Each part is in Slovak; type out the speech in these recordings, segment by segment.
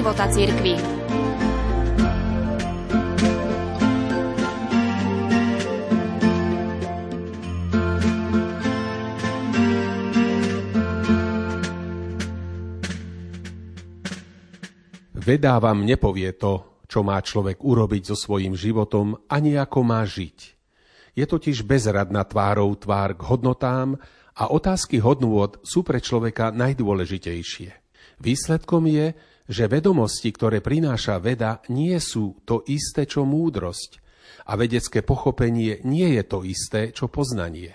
života cirkvi. Veda vám nepovie to, čo má človek urobiť so svojím životom, ani ako má žiť. Je totiž bezradná tvárou tvár k hodnotám a otázky hodnôt sú pre človeka najdôležitejšie. Výsledkom je, že vedomosti, ktoré prináša veda, nie sú to isté, čo múdrosť a vedecké pochopenie nie je to isté, čo poznanie.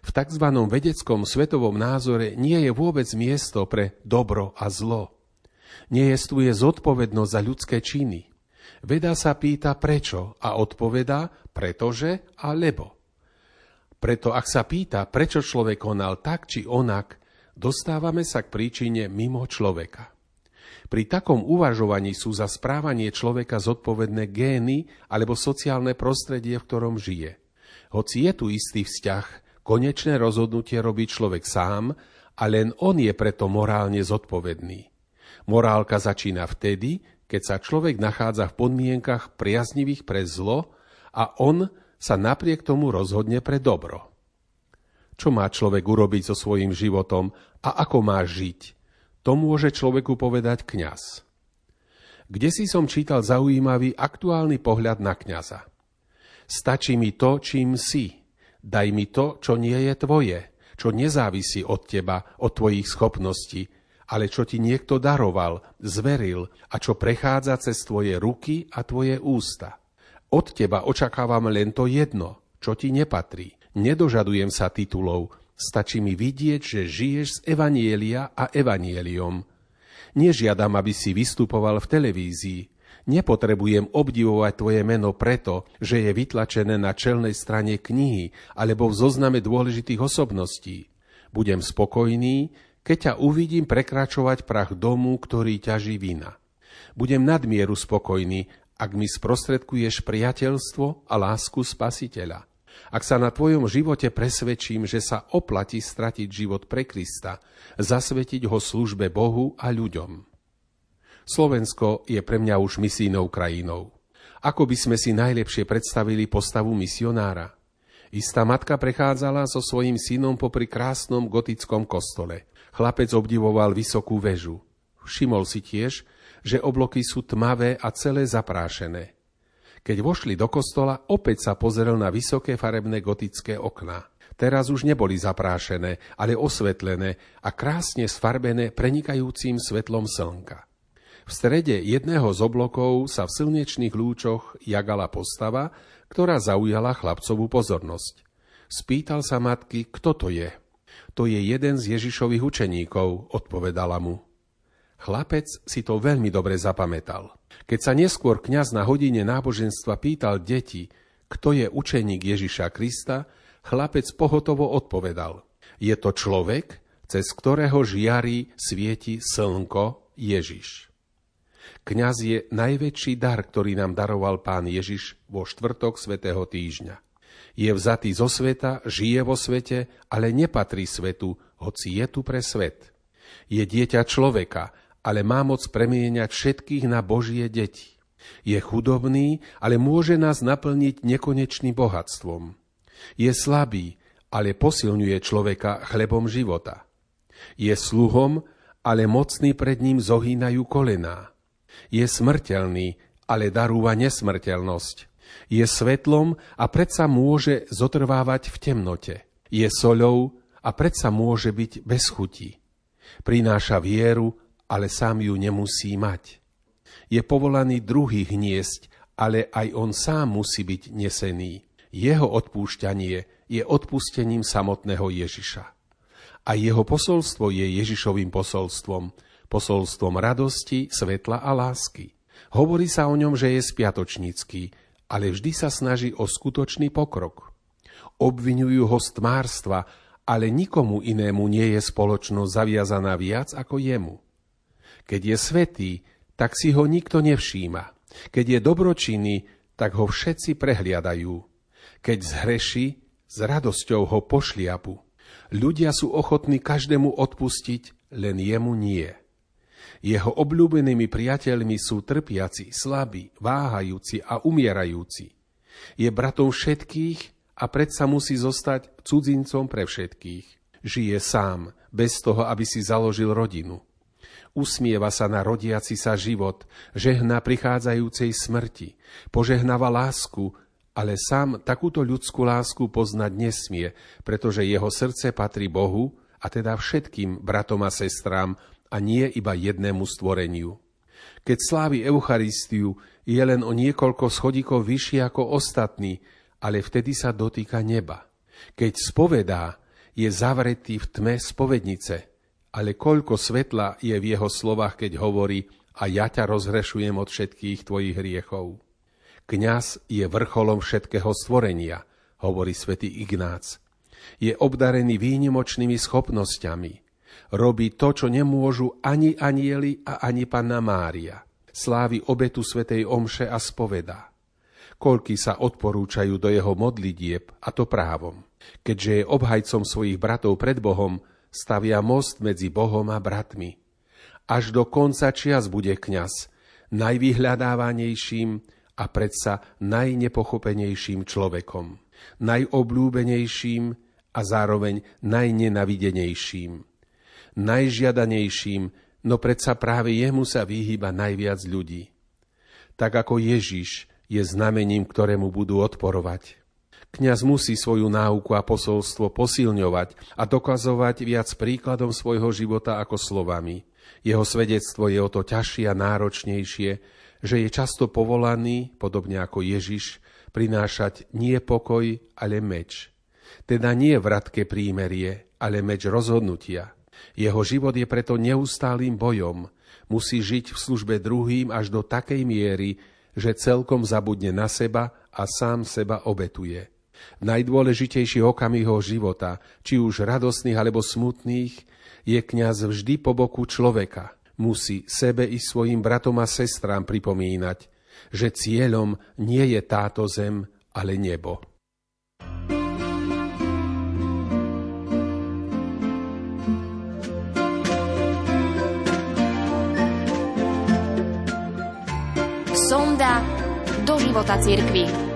V tzv. vedeckom svetovom názore nie je vôbec miesto pre dobro a zlo nejestvuje zodpovednosť za ľudské činy. Veda sa pýta prečo a odpoveda pretože a lebo. Preto ak sa pýta, prečo človek konal tak či onak, dostávame sa k príčine mimo človeka. Pri takom uvažovaní sú za správanie človeka zodpovedné gény alebo sociálne prostredie, v ktorom žije. Hoci je tu istý vzťah, konečné rozhodnutie robí človek sám a len on je preto morálne zodpovedný. Morálka začína vtedy, keď sa človek nachádza v podmienkach priaznivých pre zlo a on sa napriek tomu rozhodne pre dobro. Čo má človek urobiť so svojím životom a ako má žiť, to môže človeku povedať kňaz. Kde si som čítal zaujímavý aktuálny pohľad na kňaza. Stačí mi to, čím si. Daj mi to, čo nie je tvoje, čo nezávisí od teba, od tvojich schopností, ale čo ti niekto daroval, zveril a čo prechádza cez tvoje ruky a tvoje ústa. Od teba očakávam len to jedno, čo ti nepatrí. Nedožadujem sa titulov, stačí mi vidieť, že žiješ z Evanielia a Evanieliom. Nežiadam, aby si vystupoval v televízii. Nepotrebujem obdivovať tvoje meno preto, že je vytlačené na čelnej strane knihy alebo v zozname dôležitých osobností. Budem spokojný, keď ťa uvidím prekračovať prach domu, ktorý ťaží vina. Budem nadmieru spokojný, ak mi sprostredkuješ priateľstvo a lásku spasiteľa. Ak sa na tvojom živote presvedčím, že sa oplatí stratiť život pre Krista, zasvetiť ho službe Bohu a ľuďom. Slovensko je pre mňa už misijnou krajinou. Ako by sme si najlepšie predstavili postavu misionára? Istá matka prechádzala so svojím synom popri krásnom gotickom kostole. Chlapec obdivoval vysokú väžu. Všimol si tiež, že obloky sú tmavé a celé zaprášené. Keď vošli do kostola, opäť sa pozrel na vysoké farebné gotické okná. Teraz už neboli zaprášené, ale osvetlené a krásne sfarbené prenikajúcim svetlom slnka. V strede jedného z oblokov sa v slnečných lúčoch jagala postava, ktorá zaujala chlapcovú pozornosť. Spýtal sa matky, kto to je. To je jeden z Ježišových učeníkov, odpovedala mu. Chlapec si to veľmi dobre zapamätal. Keď sa neskôr kňaz na hodine náboženstva pýtal deti, kto je učeník Ježiša Krista, chlapec pohotovo odpovedal. Je to človek, cez ktorého žiari svieti slnko Ježiš. Kňaz je najväčší dar, ktorý nám daroval pán Ježiš vo štvrtok svätého týždňa. Je vzatý zo sveta, žije vo svete, ale nepatrí svetu, hoci je tu pre svet. Je dieťa človeka, ale má moc premieňať všetkých na Božie deti. Je chudobný, ale môže nás naplniť nekonečným bohatstvom. Je slabý, ale posilňuje človeka chlebom života. Je sluhom, ale mocný pred ním zohýnajú kolená. Je smrteľný, ale darúva nesmrteľnosť. Je svetlom a predsa môže zotrvávať v temnote. Je soľou a predsa môže byť bez chuti. Prináša vieru, ale sám ju nemusí mať. Je povolaný druhých hniesť, ale aj on sám musí byť nesený. Jeho odpúšťanie je odpustením samotného Ježiša. A jeho posolstvo je Ježišovým posolstvom, posolstvom radosti, svetla a lásky. Hovorí sa o ňom, že je spiatočnícky, ale vždy sa snaží o skutočný pokrok. Obvinujú ho z tmárstva, ale nikomu inému nie je spoločnosť zaviazaná viac ako jemu. Keď je svetý, tak si ho nikto nevšíma. Keď je dobročinný, tak ho všetci prehliadajú. Keď zhreší, s radosťou ho pošliapu. Ľudia sú ochotní každému odpustiť, len jemu nie. Jeho obľúbenými priateľmi sú trpiaci, slabí, váhajúci a umierajúci. Je bratom všetkých a predsa musí zostať cudzincom pre všetkých. Žije sám, bez toho, aby si založil rodinu. Usmieva sa na rodiaci sa život, žehna prichádzajúcej smrti, požehnava lásku, ale sám takúto ľudskú lásku poznať nesmie, pretože jeho srdce patrí Bohu a teda všetkým bratom a sestrám a nie iba jednému stvoreniu. Keď slávi Eucharistiu, je len o niekoľko schodíkov vyšší ako ostatní, ale vtedy sa dotýka neba. Keď spovedá, je zavretý v tme spovednice, ale koľko svetla je v jeho slovách, keď hovorí a ja ťa rozhrešujem od všetkých tvojich hriechov. Kňaz je vrcholom všetkého stvorenia, hovorí svätý Ignác. Je obdarený výnimočnými schopnosťami. Robí to, čo nemôžu ani anieli a ani panna Mária. Slávi obetu svätej Omše a spoveda. Koľky sa odporúčajú do jeho modlitieb, a to právom. Keďže je obhajcom svojich bratov pred Bohom, stavia most medzi Bohom a bratmi. Až do konca čias bude kňaz, najvyhľadávanejším a predsa najnepochopenejším človekom, najobľúbenejším a zároveň najnenavidenejším, najžiadanejším, no predsa práve jemu sa vyhýba najviac ľudí. Tak ako Ježiš je znamením, ktorému budú odporovať. Kňaz musí svoju náuku a posolstvo posilňovať a dokazovať viac príkladom svojho života ako slovami. Jeho svedectvo je o to ťažšie a náročnejšie, že je často povolaný, podobne ako Ježiš, prinášať nie pokoj, ale meč. Teda nie vratké prímerie, ale meč rozhodnutia. Jeho život je preto neustálým bojom. Musí žiť v službe druhým až do takej miery, že celkom zabudne na seba a sám seba obetuje. Najdôležitejších okamihoch života, či už radosných alebo smutných, je kňaz vždy po boku človeka. Musí sebe i svojim bratom a sestrám pripomínať, že cieľom nie je táto zem, ale nebo. Sonda do života cirkvi.